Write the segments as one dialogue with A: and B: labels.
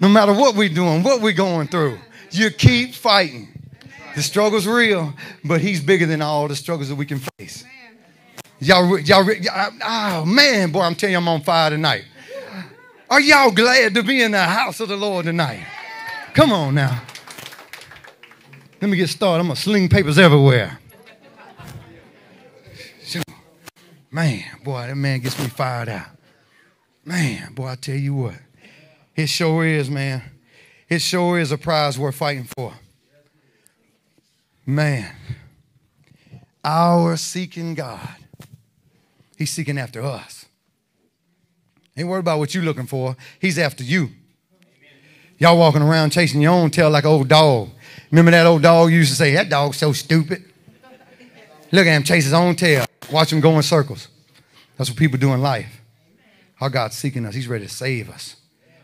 A: No matter what we're doing, what we're going through, you keep fighting. The struggle's real, but he's bigger than all the struggles that we can face. Y'all, y'all, oh man, boy, I'm telling you, I'm on fire tonight. Are y'all glad to be in the house of the Lord tonight? Come on now. Let me get started. I'm going to sling papers everywhere. Man, boy, that man gets me fired out. Man, boy, I tell you what. It sure is, man. It sure is a prize worth fighting for. Man, our seeking God, He's seeking after us. Ain't worried about what you're looking for, He's after you. Y'all walking around chasing your own tail like an old dog. Remember that old dog used to say, That dog's so stupid. Look at him chase his own tail. Watch him go in circles. That's what people do in life. Our God's seeking us. He's ready to save us.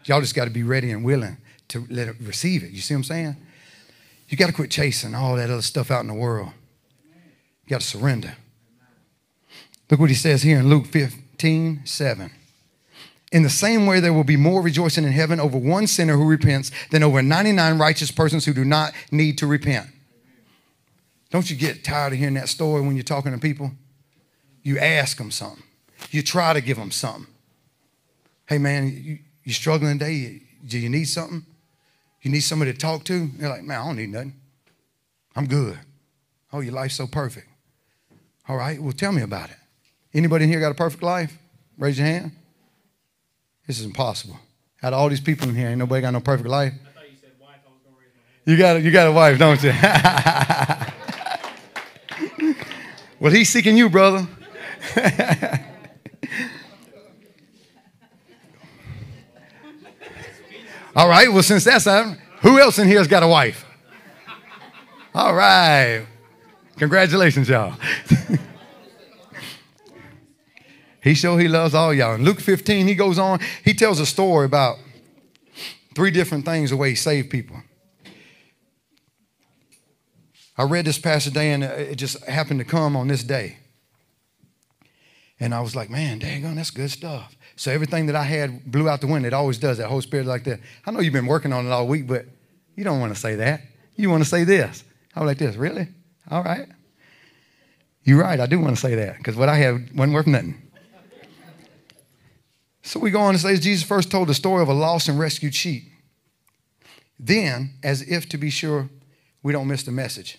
A: Y'all just got to be ready and willing to let it receive it. You see what I'm saying? You got to quit chasing all that other stuff out in the world. You got to surrender. Look what he says here in Luke 15, 7. In the same way, there will be more rejoicing in heaven over one sinner who repents than over 99 righteous persons who do not need to repent. Don't you get tired of hearing that story when you're talking to people? You ask them something, you try to give them something. Hey, man, you, you struggling today? Do you need something? You need somebody to talk to? You're like, man, I don't need nothing. I'm good. Oh, your life's so perfect. All right, well, tell me about it. Anybody in here got a perfect life? Raise your hand. This is impossible. Out of all these people in here, ain't nobody got no perfect life. You, you got, you got a wife, don't you? well, he's seeking you, brother. All right, well, since that's who else in here has got a wife? All right. Congratulations, y'all. he sure he loves all y'all. In Luke 15, he goes on, he tells a story about three different things the way he saved people. I read this past day and it just happened to come on this day. And I was like, man, dang that's good stuff. So everything that I had blew out the window. It always does. That Holy Spirit like that. I know you've been working on it all week, but you don't want to say that. You want to say this. I was like this. Really? All right. You're right. I do want to say that because what I had wasn't worth nothing. So we go on to say Jesus first told the story of a lost and rescued sheep. Then, as if to be sure we don't miss the message,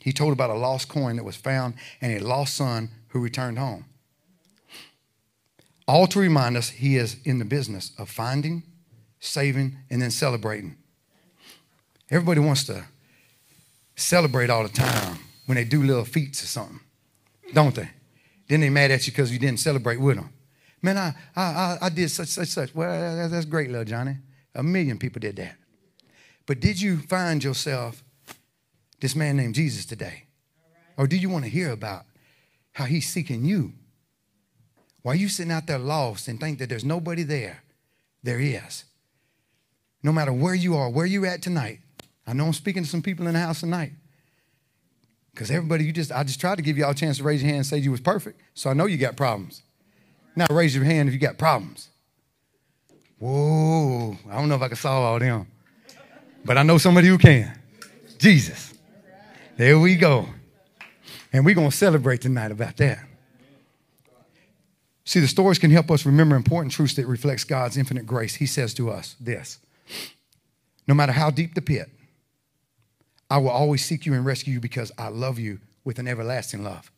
A: he told about a lost coin that was found and a lost son who returned home. All to remind us he is in the business of finding, saving, and then celebrating. Everybody wants to celebrate all the time when they do little feats or something, don't they? Then they mad at you because you didn't celebrate with them. Man, I, I, I did such, such, such. Well, that's great, little Johnny. A million people did that. But did you find yourself this man named Jesus today? Or do you want to hear about how he's seeking you? Why you sitting out there lost and think that there's nobody there? There is. No matter where you are, where you're at tonight. I know I'm speaking to some people in the house tonight. Because everybody, you just, I just tried to give y'all a chance to raise your hand and say you was perfect. So I know you got problems. Now raise your hand if you got problems. Whoa, I don't know if I can solve all them. But I know somebody who can. Jesus. There we go. And we're going to celebrate tonight about that. See, the stories can help us remember important truths that reflects God's infinite grace. He says to us this No matter how deep the pit, I will always seek you and rescue you because I love you with an everlasting love.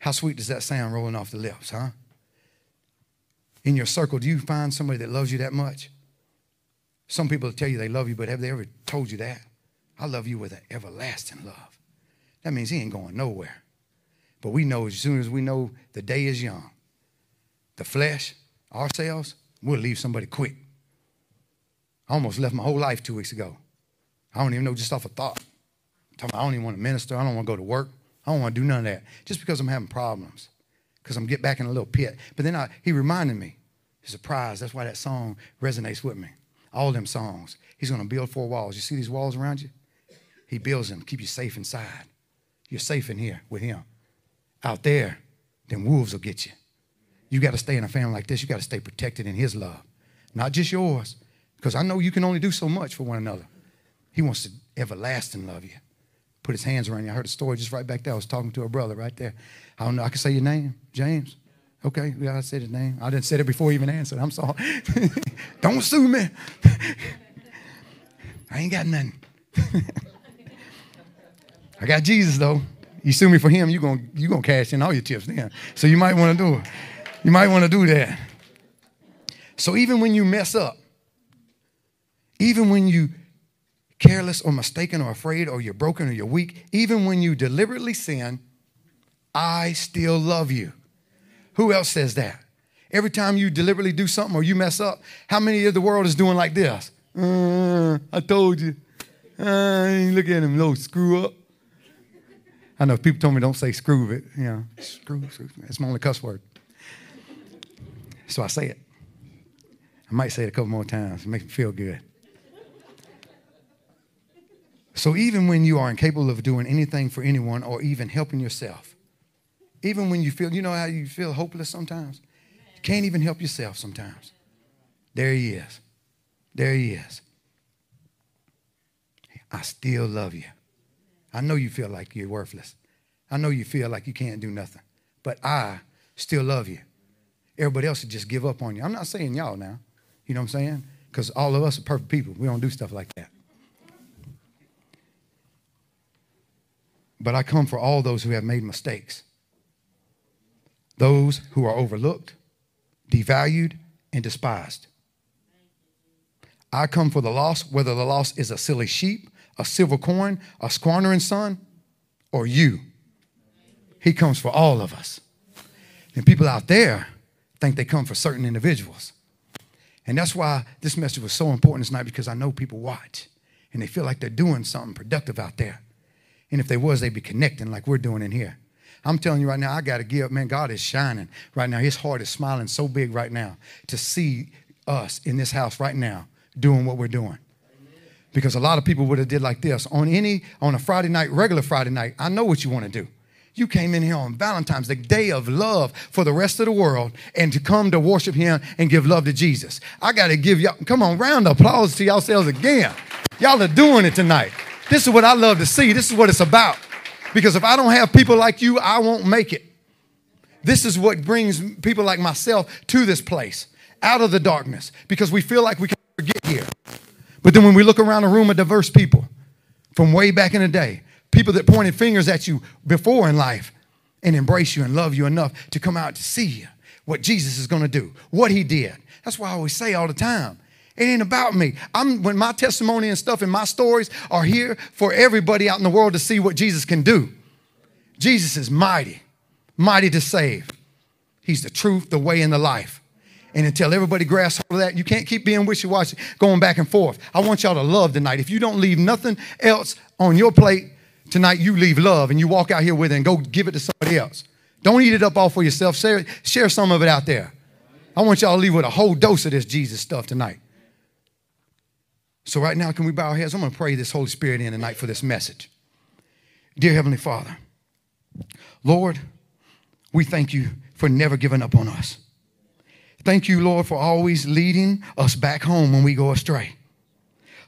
A: How sweet does that sound rolling off the lips, huh? In your circle, do you find somebody that loves you that much? Some people tell you they love you, but have they ever told you that? I love you with an everlasting love. That means he ain't going nowhere. But we know as soon as we know the day is young, the flesh, ourselves, we'll leave somebody quick. I almost left my whole life two weeks ago. I don't even know just off a thought. I don't even want to minister. I don't want to go to work. I don't want to do none of that. Just because I'm having problems. Because I'm getting back in a little pit. But then I, he reminded me, surprise. That's why that song resonates with me. All them songs. He's going to build four walls. You see these walls around you? He builds them, keep you safe inside. You're safe in here with him. Out there, then wolves will get you. You got to stay in a family like this. You got to stay protected in His love, not just yours, Because I know you can only do so much for one another. He wants to everlasting love you. Put his hands around you. I heard a story just right back there. I was talking to a brother right there. I don't know. I can say your name, James. Okay, yeah, I said his name. I didn't say it before he even answered. I'm sorry. don't sue me. I ain't got nothing. I got Jesus though. You sue me for him, you're gonna you gonna cash in all your chips then. So you might want to do it. You might want to do that. So even when you mess up, even when you careless or mistaken or afraid or you're broken or you're weak, even when you deliberately sin, I still love you. Who else says that? Every time you deliberately do something or you mess up, how many of the world is doing like this? Uh, I told you. Uh, look at him, little screw up. I know people told me don't say screw it. You know, screw, screw. It's my only cuss word. So I say it. I might say it a couple more times. It makes me feel good. So even when you are incapable of doing anything for anyone or even helping yourself, even when you feel, you know how you feel hopeless sometimes? You can't even help yourself sometimes. There he is. There he is. I still love you. I know you feel like you're worthless. I know you feel like you can't do nothing. But I still love you. Everybody else would just give up on you. I'm not saying y'all now. You know what I'm saying? Because all of us are perfect people. We don't do stuff like that. But I come for all those who have made mistakes, those who are overlooked, devalued, and despised. I come for the lost, whether the lost is a silly sheep, a silver coin, a squandering son, or you. He comes for all of us. And people out there think they come for certain individuals. And that's why this message was so important tonight because I know people watch and they feel like they're doing something productive out there. And if they was, they'd be connecting like we're doing in here. I'm telling you right now, I got to give. Up, man, God is shining right now. His heart is smiling so big right now to see us in this house right now doing what we're doing. Because a lot of people would have did like this on any on a Friday night, regular Friday night. I know what you want to do. You came in here on Valentine's, the day of love for the rest of the world, and to come to worship Him and give love to Jesus. I got to give y'all, come on, round of applause to yourselves again. Y'all are doing it tonight. This is what I love to see. This is what it's about. Because if I don't have people like you, I won't make it. This is what brings people like myself to this place, out of the darkness, because we feel like we can get here. But then when we look around a room of diverse people from way back in the day, people that pointed fingers at you before in life and embrace you and love you enough to come out to see you, what Jesus is going to do, what he did. That's why I always say all the time. It ain't about me. I'm when my testimony and stuff and my stories are here for everybody out in the world to see what Jesus can do. Jesus is mighty, mighty to save. He's the truth, the way, and the life. And until everybody grasps hold of that, you can't keep being wishy washy, going back and forth. I want y'all to love tonight. If you don't leave nothing else on your plate tonight, you leave love and you walk out here with it and go give it to somebody else. Don't eat it up all for yourself. Share, share some of it out there. I want y'all to leave with a whole dose of this Jesus stuff tonight. So, right now, can we bow our heads? I'm going to pray this Holy Spirit in tonight for this message. Dear Heavenly Father, Lord, we thank you for never giving up on us. Thank you, Lord, for always leading us back home when we go astray.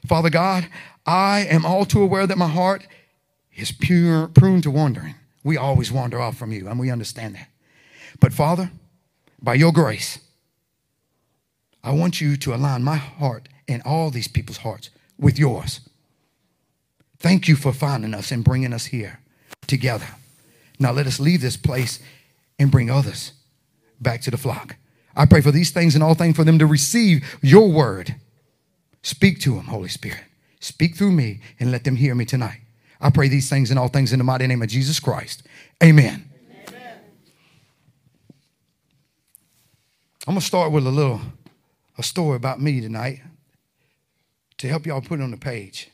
A: Father God, I am all too aware that my heart is pure, prone to wandering. We always wander off from you, and we understand that. But Father, by your grace, I want you to align my heart and all these people's hearts with yours. Thank you for finding us and bringing us here together. Now let us leave this place and bring others back to the flock. I pray for these things and all things for them to receive your word. Speak to them, Holy Spirit. Speak through me and let them hear me tonight. I pray these things and all things in the mighty name of Jesus Christ. Amen. Amen. I'm going to start with a little a story about me tonight to help y'all put on the page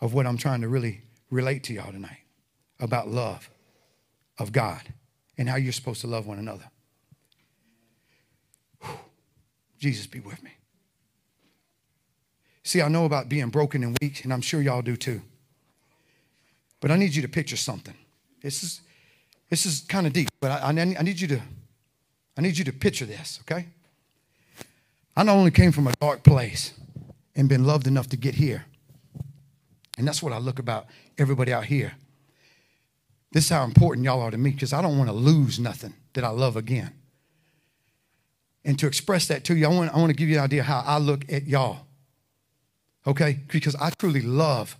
A: of what I'm trying to really relate to y'all tonight about love of God and how you're supposed to love one another. Jesus be with me. See, I know about being broken and weak, and I'm sure y'all do too. But I need you to picture something. This is, this is kind of deep, but I, I, need you to, I need you to picture this, okay? I not only came from a dark place, and been loved enough to get here. And that's what I look about everybody out here. This is how important y'all are to me because I don't want to lose nothing that I love again. And to express that to you, I want, I want to give you an idea how I look at y'all. Okay? Because I truly love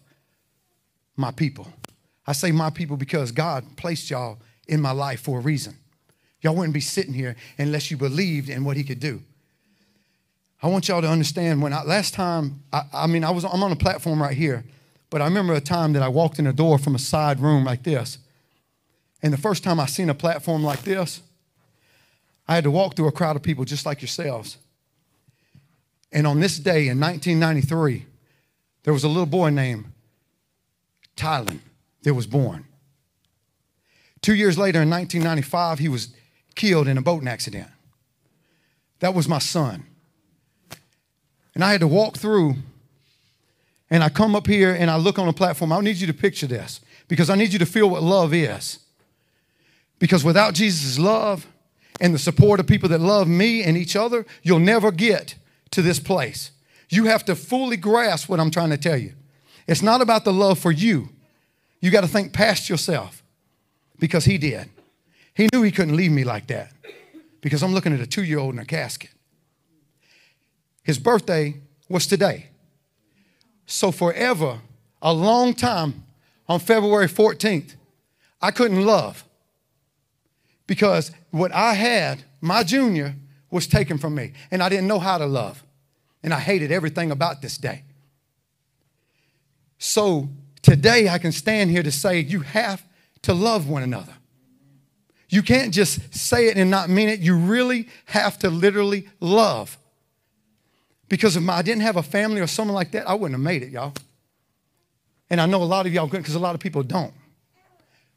A: my people. I say my people because God placed y'all in my life for a reason. Y'all wouldn't be sitting here unless you believed in what He could do. I want y'all to understand when I, last time, I, I mean, I was, I'm on a platform right here, but I remember a time that I walked in a door from a side room like this. And the first time I seen a platform like this, I had to walk through a crowd of people just like yourselves. And on this day in 1993, there was a little boy named Tylen that was born. Two years later, in 1995, he was killed in a boating accident. That was my son. And I had to walk through, and I come up here and I look on a platform. I need you to picture this because I need you to feel what love is. Because without Jesus' love and the support of people that love me and each other, you'll never get to this place. You have to fully grasp what I'm trying to tell you. It's not about the love for you. You got to think past yourself because he did. He knew he couldn't leave me like that because I'm looking at a two year old in a casket. His birthday was today. So, forever, a long time on February 14th, I couldn't love because what I had, my junior, was taken from me. And I didn't know how to love. And I hated everything about this day. So, today I can stand here to say you have to love one another. You can't just say it and not mean it. You really have to literally love. Because if I didn't have a family or someone like that, I wouldn't have made it, y'all. And I know a lot of y'all couldn't because a lot of people don't.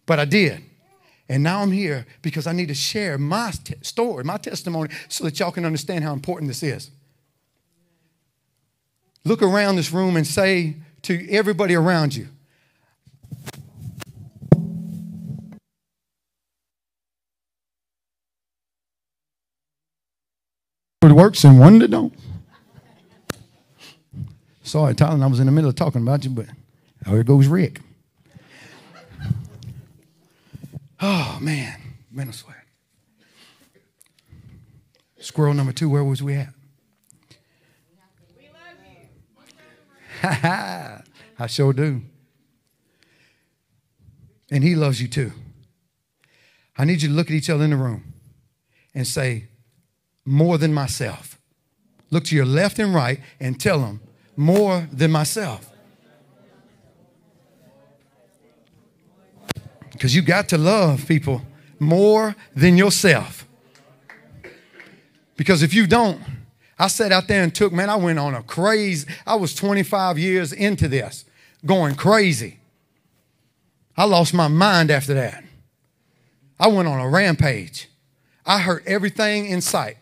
A: But I did. And now I'm here because I need to share my t- story, my testimony, so that y'all can understand how important this is. Look around this room and say to everybody around you, it works and one that don't. Sorry, Tyler, I was in the middle of talking about you, but here goes Rick. Oh, man. Man, I. Squirrel number two, where was we at? I sure do. And he loves you too. I need you to look at each other in the room and say, more than myself. Look to your left and right and tell them, more than myself. Because you got to love people more than yourself. Because if you don't, I sat out there and took, man, I went on a crazy, I was 25 years into this, going crazy. I lost my mind after that. I went on a rampage. I hurt everything in sight.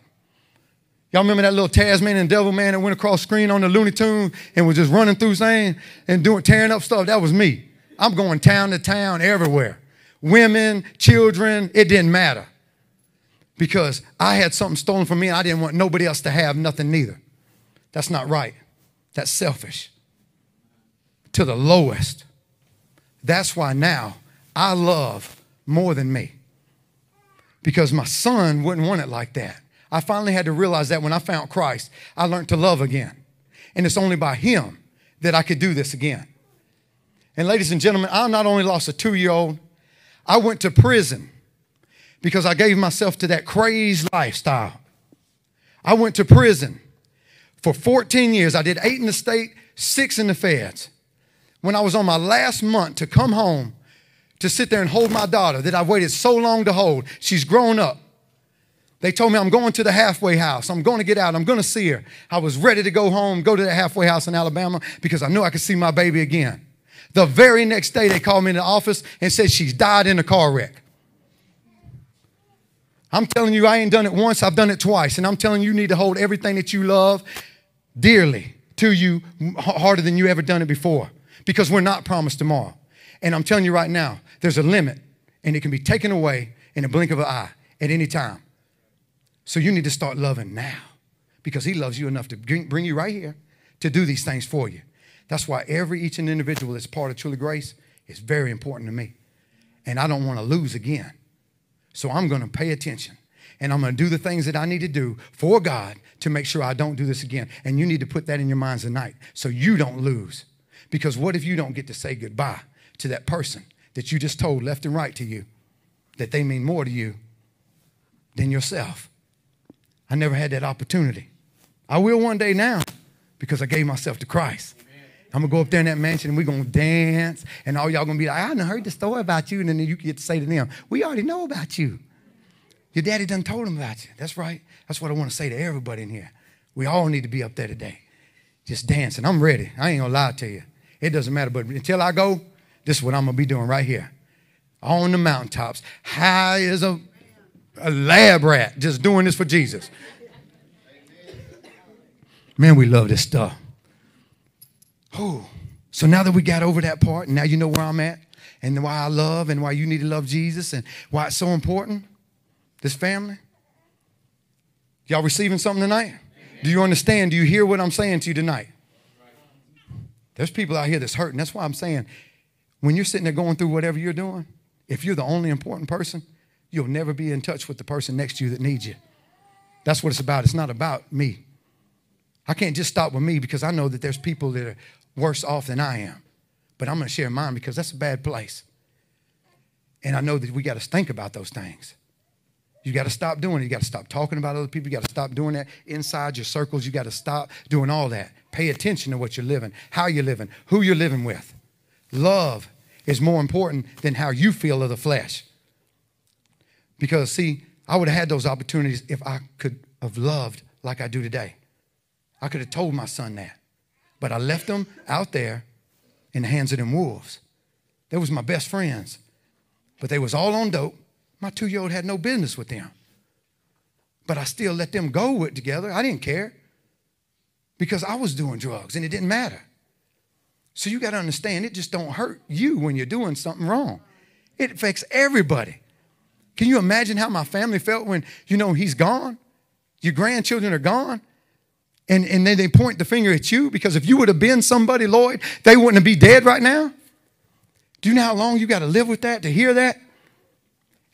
A: Y'all remember that little Tasmanian devil man that went across screen on the Looney Tune and was just running through saying and doing tearing up stuff? That was me. I'm going town to town everywhere. Women, children, it didn't matter. Because I had something stolen from me and I didn't want nobody else to have nothing neither. That's not right. That's selfish. To the lowest. That's why now I love more than me. Because my son wouldn't want it like that. I finally had to realize that when I found Christ, I learned to love again. And it's only by Him that I could do this again. And ladies and gentlemen, I not only lost a two year old, I went to prison because I gave myself to that crazed lifestyle. I went to prison for 14 years. I did eight in the state, six in the feds. When I was on my last month to come home to sit there and hold my daughter that I waited so long to hold, she's grown up. They told me I'm going to the halfway house. I'm going to get out. I'm going to see her. I was ready to go home, go to the halfway house in Alabama because I knew I could see my baby again. The very next day, they called me in the office and said she's died in a car wreck. I'm telling you, I ain't done it once, I've done it twice. And I'm telling you, you need to hold everything that you love dearly to you harder than you ever done it before because we're not promised tomorrow. And I'm telling you right now, there's a limit and it can be taken away in a blink of an eye at any time. So you need to start loving now because He loves you enough to bring you right here to do these things for you. That's why every each and individual that's part of Truly Grace is very important to me. And I don't want to lose again. So I'm going to pay attention and I'm going to do the things that I need to do for God to make sure I don't do this again. And you need to put that in your minds tonight so you don't lose. Because what if you don't get to say goodbye to that person that you just told left and right to you that they mean more to you than yourself? I never had that opportunity. I will one day now because I gave myself to Christ. I'm gonna go up there in that mansion and we're gonna dance, and all y'all gonna be like, I done heard the story about you, and then you get to say to them, We already know about you. Your daddy done told him about you. That's right. That's what I want to say to everybody in here. We all need to be up there today. Just dancing. I'm ready. I ain't gonna lie to you. It doesn't matter, but until I go, this is what I'm gonna be doing right here. On the mountaintops, high as a, a lab rat, just doing this for Jesus. Man, we love this stuff. Oh, so now that we got over that part, and now you know where I'm at, and why I love, and why you need to love Jesus, and why it's so important. This family. Y'all receiving something tonight? Amen. Do you understand? Do you hear what I'm saying to you tonight? There's people out here that's hurting. That's why I'm saying, when you're sitting there going through whatever you're doing, if you're the only important person, you'll never be in touch with the person next to you that needs you. That's what it's about. It's not about me. I can't just stop with me because I know that there's people that are worse off than I am. But I'm going to share mine because that's a bad place. And I know that we got to think about those things. You got to stop doing it. You got to stop talking about other people. You got to stop doing that inside your circles. You got to stop doing all that. Pay attention to what you're living, how you're living, who you're living with. Love is more important than how you feel of the flesh. Because, see, I would have had those opportunities if I could have loved like I do today. I could have told my son that. But I left them out there in the hands of them wolves. They was my best friends. But they was all on dope. My two-year-old had no business with them. But I still let them go with together. I didn't care. Because I was doing drugs and it didn't matter. So you got to understand it just don't hurt you when you're doing something wrong. It affects everybody. Can you imagine how my family felt when, you know, he's gone? Your grandchildren are gone? and, and then they point the finger at you because if you would have been somebody, Lloyd, they wouldn't have be dead right now. Do you know how long you got to live with that to hear that?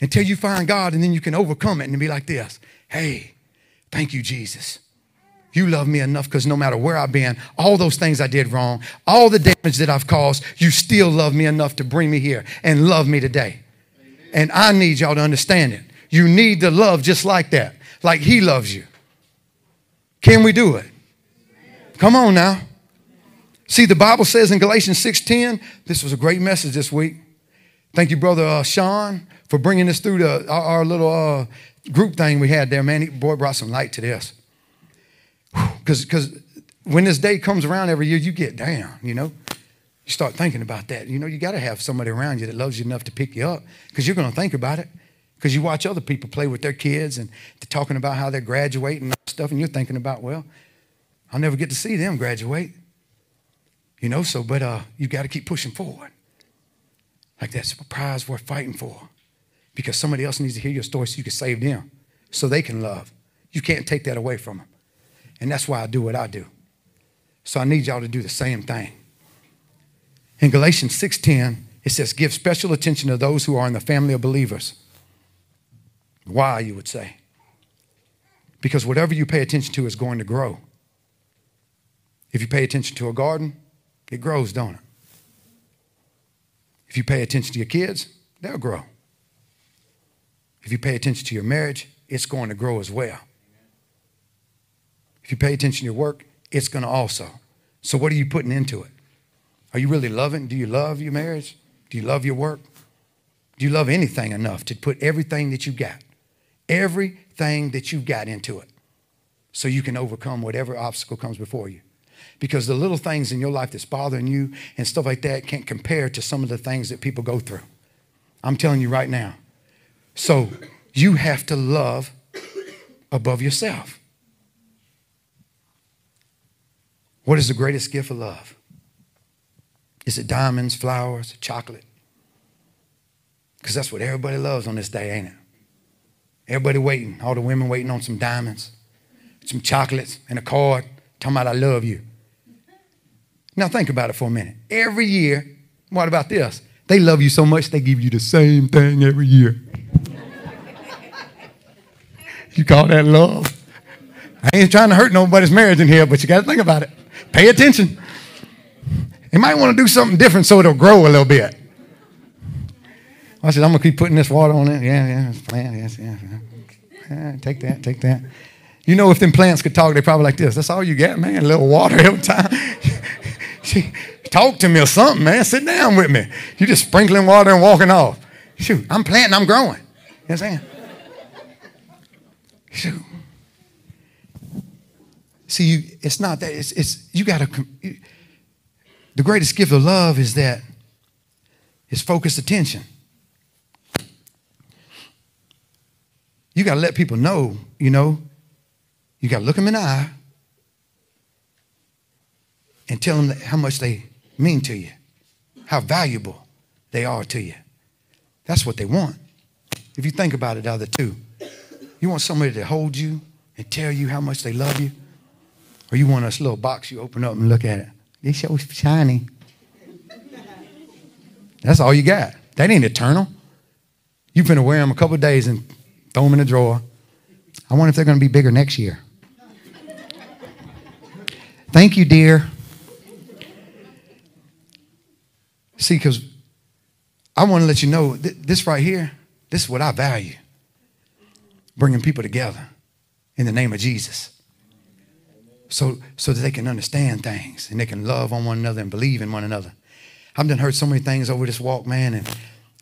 A: Until you find God and then you can overcome it and be like this Hey, thank you, Jesus. You love me enough because no matter where I've been, all those things I did wrong, all the damage that I've caused, you still love me enough to bring me here and love me today. And I need y'all to understand it. You need to love just like that, like He loves you. Can we do it? Come on now. See, the Bible says in Galatians 6:10, this was a great message this week. Thank you, brother uh, Sean, for bringing us through the, our, our little uh, group thing we had there. Man, he, boy, brought some light to this. Cause because when this day comes around every year, you get down, you know. You start thinking about that. You know, you got to have somebody around you that loves you enough to pick you up because you're going to think about it. Because you watch other people play with their kids and they're talking about how they're graduating and stuff, and you're thinking about, well, I'll never get to see them graduate. You know, so, but uh, you got to keep pushing forward. Like that's a prize worth fighting for. Because somebody else needs to hear your story so you can save them, so they can love. You can't take that away from them. And that's why I do what I do. So I need y'all to do the same thing. In Galatians 6:10, it says, give special attention to those who are in the family of believers. Why, you would say? Because whatever you pay attention to is going to grow. If you pay attention to a garden, it grows, don't it? If you pay attention to your kids, they'll grow. If you pay attention to your marriage, it's going to grow as well. If you pay attention to your work, it's going to also. So, what are you putting into it? Are you really loving? Do you love your marriage? Do you love your work? Do you love anything enough to put everything that you got everything that you've got into it so you can overcome whatever obstacle comes before you. Because the little things in your life that's bothering you and stuff like that can't compare to some of the things that people go through. I'm telling you right now. So you have to love above yourself. What is the greatest gift of love? Is it diamonds, flowers, chocolate? Because that's what everybody loves on this day, ain't it? Everybody waiting, all the women waiting on some diamonds, some chocolates, and a card talking about I love you. Now think about it for a minute. Every year, what about this? They love you so much they give you the same thing every year. you call that love? I ain't trying to hurt nobody's marriage in here, but you got to think about it. Pay attention. You might want to do something different so it'll grow a little bit. I said, I'm going to keep putting this water on it. Yeah, yeah, it's plant. Yes, yeah. Take that, take that. You know, if them plants could talk, they probably like this. That's all you got, man. A little water every time. she, talk to me or something, man. Sit down with me. You just sprinkling water and walking off. Shoot, I'm planting, I'm growing. You know what I'm saying? Shoot. See, you, it's not that. It's, it's you got to. The greatest gift of love is that it's focused attention. You got to let people know, you know, you got to look them in the eye and tell them how much they mean to you, how valuable they are to you. That's what they want. If you think about it, the other two, you want somebody to hold you and tell you how much they love you, or you want a little box you open up and look at it. They so oh, shiny. That's all you got. That ain't eternal. You've been wear them a couple days and throw them in a drawer. I wonder if they're going to be bigger next year. Thank you, dear. See, because I want to let you know th- this right here, this is what I value bringing people together in the name of Jesus. So, so that they can understand things and they can love on one another and believe in one another. I've done heard so many things over this walk, man, and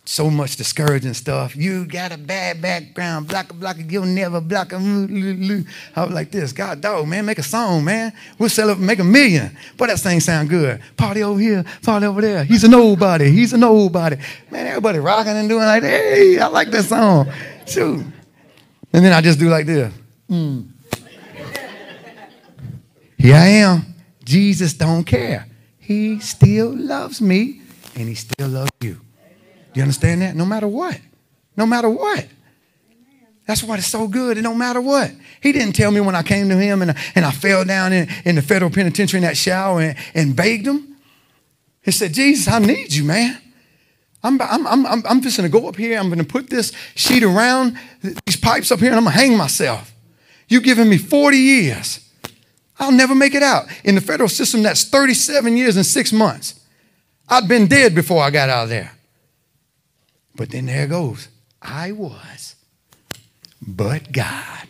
A: so much discouraging stuff. You got a bad background, block a block, you'll never block a. I was like this, God dog, man, make a song, man. We'll sell it, make a million. But that thing sound good. Party over here, party over there. He's a nobody, he's a nobody. Man, everybody rocking and doing like, hey, I like that song. Shoot. And then I just do like this. Mm. Here I am. Jesus don't care. He still loves me and he still loves you. Do you understand that? No matter what. No matter what. That's why it's so good. And no matter what. He didn't tell me when I came to him and, and I fell down in, in the federal penitentiary in that shower and, and begged him. He said, Jesus, I need you, man. I'm, I'm, I'm, I'm just going to go up here. I'm going to put this sheet around these pipes up here and I'm going to hang myself. You've given me 40 years. I'll never make it out. In the federal system, that's 37 years and six months. I'd been dead before I got out of there. But then there goes. I was, but God.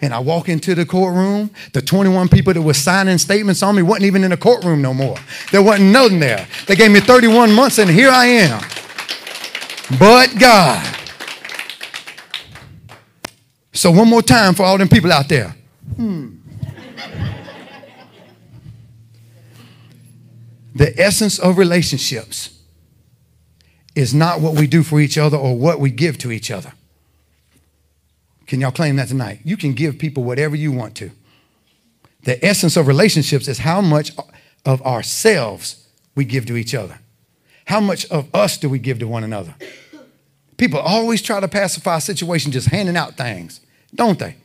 A: And I walk into the courtroom. The 21 people that were signing statements on me wasn't even in the courtroom no more. There wasn't nothing there. They gave me 31 months, and here I am. But God. So, one more time for all them people out there. Hmm. The essence of relationships is not what we do for each other or what we give to each other. Can y'all claim that tonight? You can give people whatever you want to. The essence of relationships is how much of ourselves we give to each other. How much of us do we give to one another? People always try to pacify a situation just handing out things, don't they?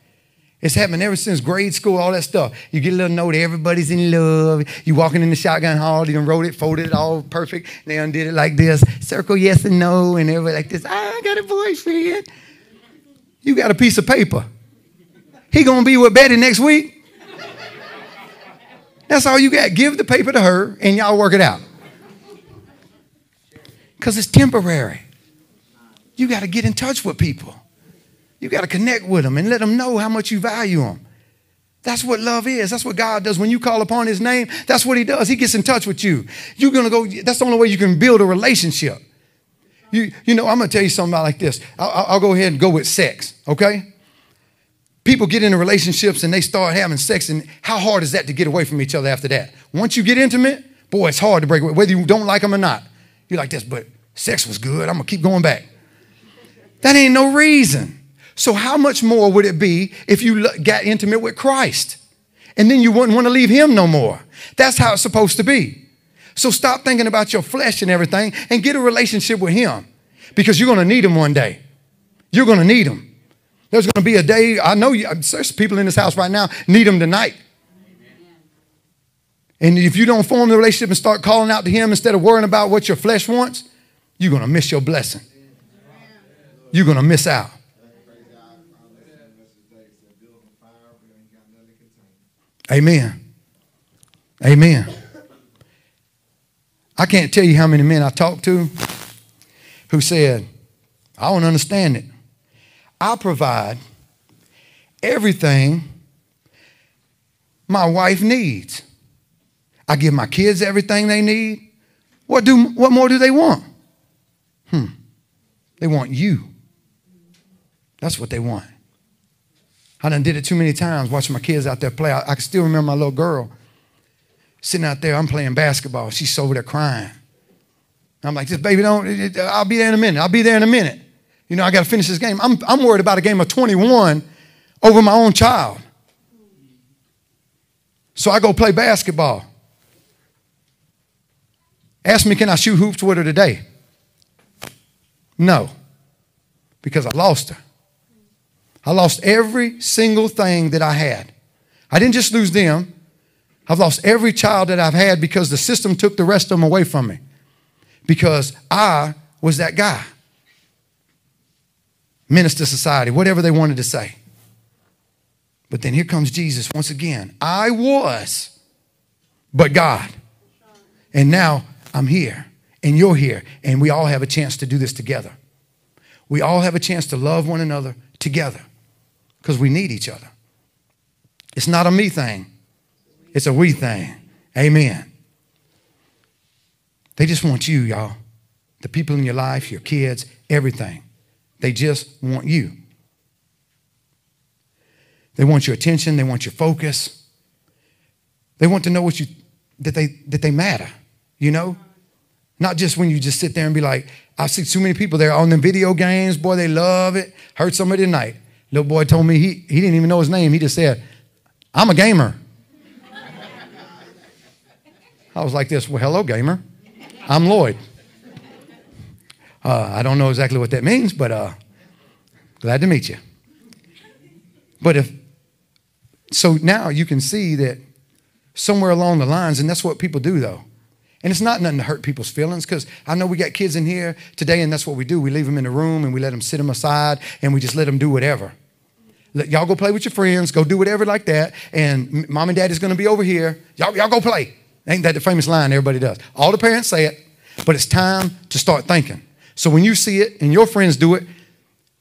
A: It's happened ever since grade school, all that stuff. You get a little note, everybody's in love. You walking in the shotgun hall, you done wrote it, folded it all perfect. They undid it like this. Circle yes and no, and everybody like this. Ah, I got a boyfriend. You got a piece of paper. He gonna be with Betty next week. That's all you got. Give the paper to her and y'all work it out. Because it's temporary. You got to get in touch with people. You got to connect with them and let them know how much you value them. That's what love is. That's what God does. When you call upon His name, that's what He does. He gets in touch with you. You're gonna go. That's the only way you can build a relationship. You, you know, I'm gonna tell you something about like this. I'll, I'll go ahead and go with sex. Okay. People get into relationships and they start having sex, and how hard is that to get away from each other after that? Once you get intimate, boy, it's hard to break away, whether you don't like them or not. You're like this, but sex was good. I'm gonna keep going back. That ain't no reason. So, how much more would it be if you got intimate with Christ? And then you wouldn't want to leave Him no more. That's how it's supposed to be. So, stop thinking about your flesh and everything and get a relationship with Him because you're going to need Him one day. You're going to need Him. There's going to be a day, I know you, there's people in this house right now need Him tonight. And if you don't form the relationship and start calling out to Him instead of worrying about what your flesh wants, you're going to miss your blessing. You're going to miss out. Amen. Amen. I can't tell you how many men I talked to who said, I don't understand it. I provide everything my wife needs. I give my kids everything they need. What, do, what more do they want? Hmm. They want you. That's what they want. I done did it too many times watching my kids out there play. I, I can still remember my little girl sitting out there. I'm playing basketball. She's over there crying. I'm like, this baby don't, I'll be there in a minute. I'll be there in a minute. You know, I got to finish this game. I'm, I'm worried about a game of 21 over my own child. So I go play basketball. Ask me, can I shoot hoops with her today? No, because I lost her. I lost every single thing that I had. I didn't just lose them, I've lost every child that I've had because the system took the rest of them away from me. Because I was that guy. Minister society, whatever they wanted to say. But then here comes Jesus once again. I was, but God. And now I'm here, and you're here, and we all have a chance to do this together. We all have a chance to love one another together because we need each other. It's not a me thing, it's a we thing. Amen. They just want you, y'all. The people in your life, your kids, everything. They just want you. They want your attention, they want your focus. They want to know what you that they that they matter, you know? Not just when you just sit there and be like, I see too many people there on the video games, boy, they love it. Heard somebody tonight. Little boy told me he, he didn't even know his name. He just said, I'm a gamer. I was like this, well, hello, gamer. I'm Lloyd. Uh, I don't know exactly what that means, but uh, glad to meet you. But if so now you can see that somewhere along the lines, and that's what people do though. And it's not nothing to hurt people's feelings because I know we got kids in here today, and that's what we do. We leave them in the room and we let them sit them aside and we just let them do whatever. Let, y'all go play with your friends, go do whatever like that, and mom and dad is going to be over here. Y'all, y'all go play. Ain't that the famous line everybody does? All the parents say it, but it's time to start thinking. So when you see it and your friends do it,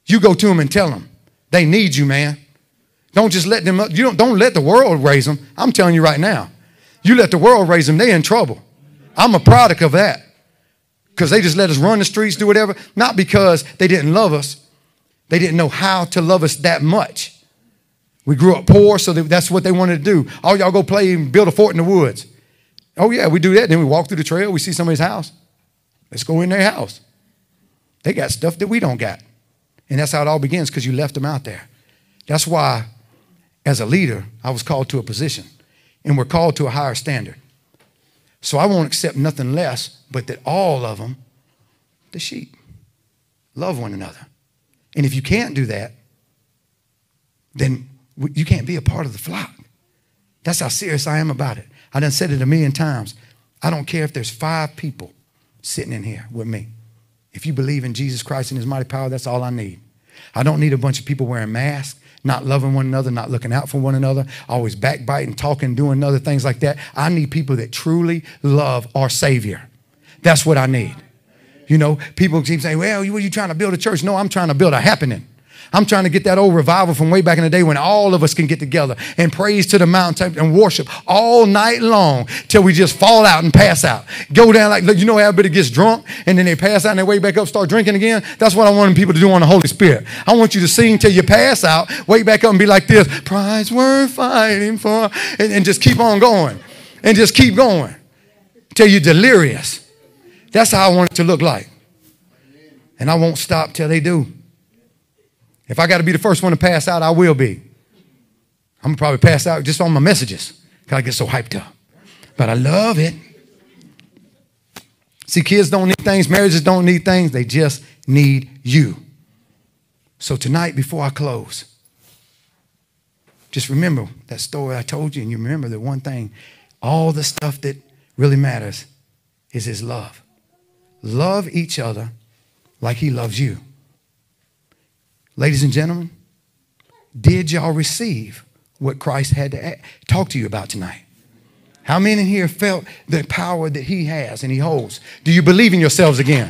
A: you go to them and tell them, they need you, man. Don't just let them, you don't, don't let the world raise them. I'm telling you right now. You let the world raise them, they're in trouble. I'm a product of that. Because they just let us run the streets, do whatever. Not because they didn't love us, they didn't know how to love us that much. We grew up poor, so that's what they wanted to do. Oh, y'all go play and build a fort in the woods. Oh, yeah, we do that. Then we walk through the trail, we see somebody's house. Let's go in their house. They got stuff that we don't got. And that's how it all begins because you left them out there. That's why as a leader, I was called to a position, and we're called to a higher standard. So I won't accept nothing less but that all of them, the sheep, love one another. And if you can't do that, then you can't be a part of the flock. That's how serious I am about it. I done said it a million times. I don't care if there's five people sitting in here with me. If you believe in Jesus Christ and his mighty power, that's all I need. I don't need a bunch of people wearing masks not loving one another, not looking out for one another, always backbiting, talking, doing other things like that. I need people that truly love our Savior. That's what I need. You know, people keep saying, well, what are you trying to build a church? No, I'm trying to build a happening. I'm trying to get that old revival from way back in the day when all of us can get together and praise to the mountain and worship all night long till we just fall out and pass out. Go down like, you know, everybody gets drunk and then they pass out and they wake back up, start drinking again. That's what I want people to do on the Holy Spirit. I want you to sing till you pass out, wake back up and be like this, prize worth fighting for, and, and just keep on going and just keep going till you're delirious. That's how I want it to look like. And I won't stop till they do. If I got to be the first one to pass out, I will be. I'm gonna probably pass out just on my messages because I get so hyped up. But I love it. See, kids don't need things, marriages don't need things, they just need you. So tonight, before I close, just remember that story I told you, and you remember the one thing All the stuff that really matters is his love. Love each other like he loves you. Ladies and gentlemen, did y'all receive what Christ had to talk to you about tonight? How many in here felt the power that he has and he holds? Do you believe in yourselves again?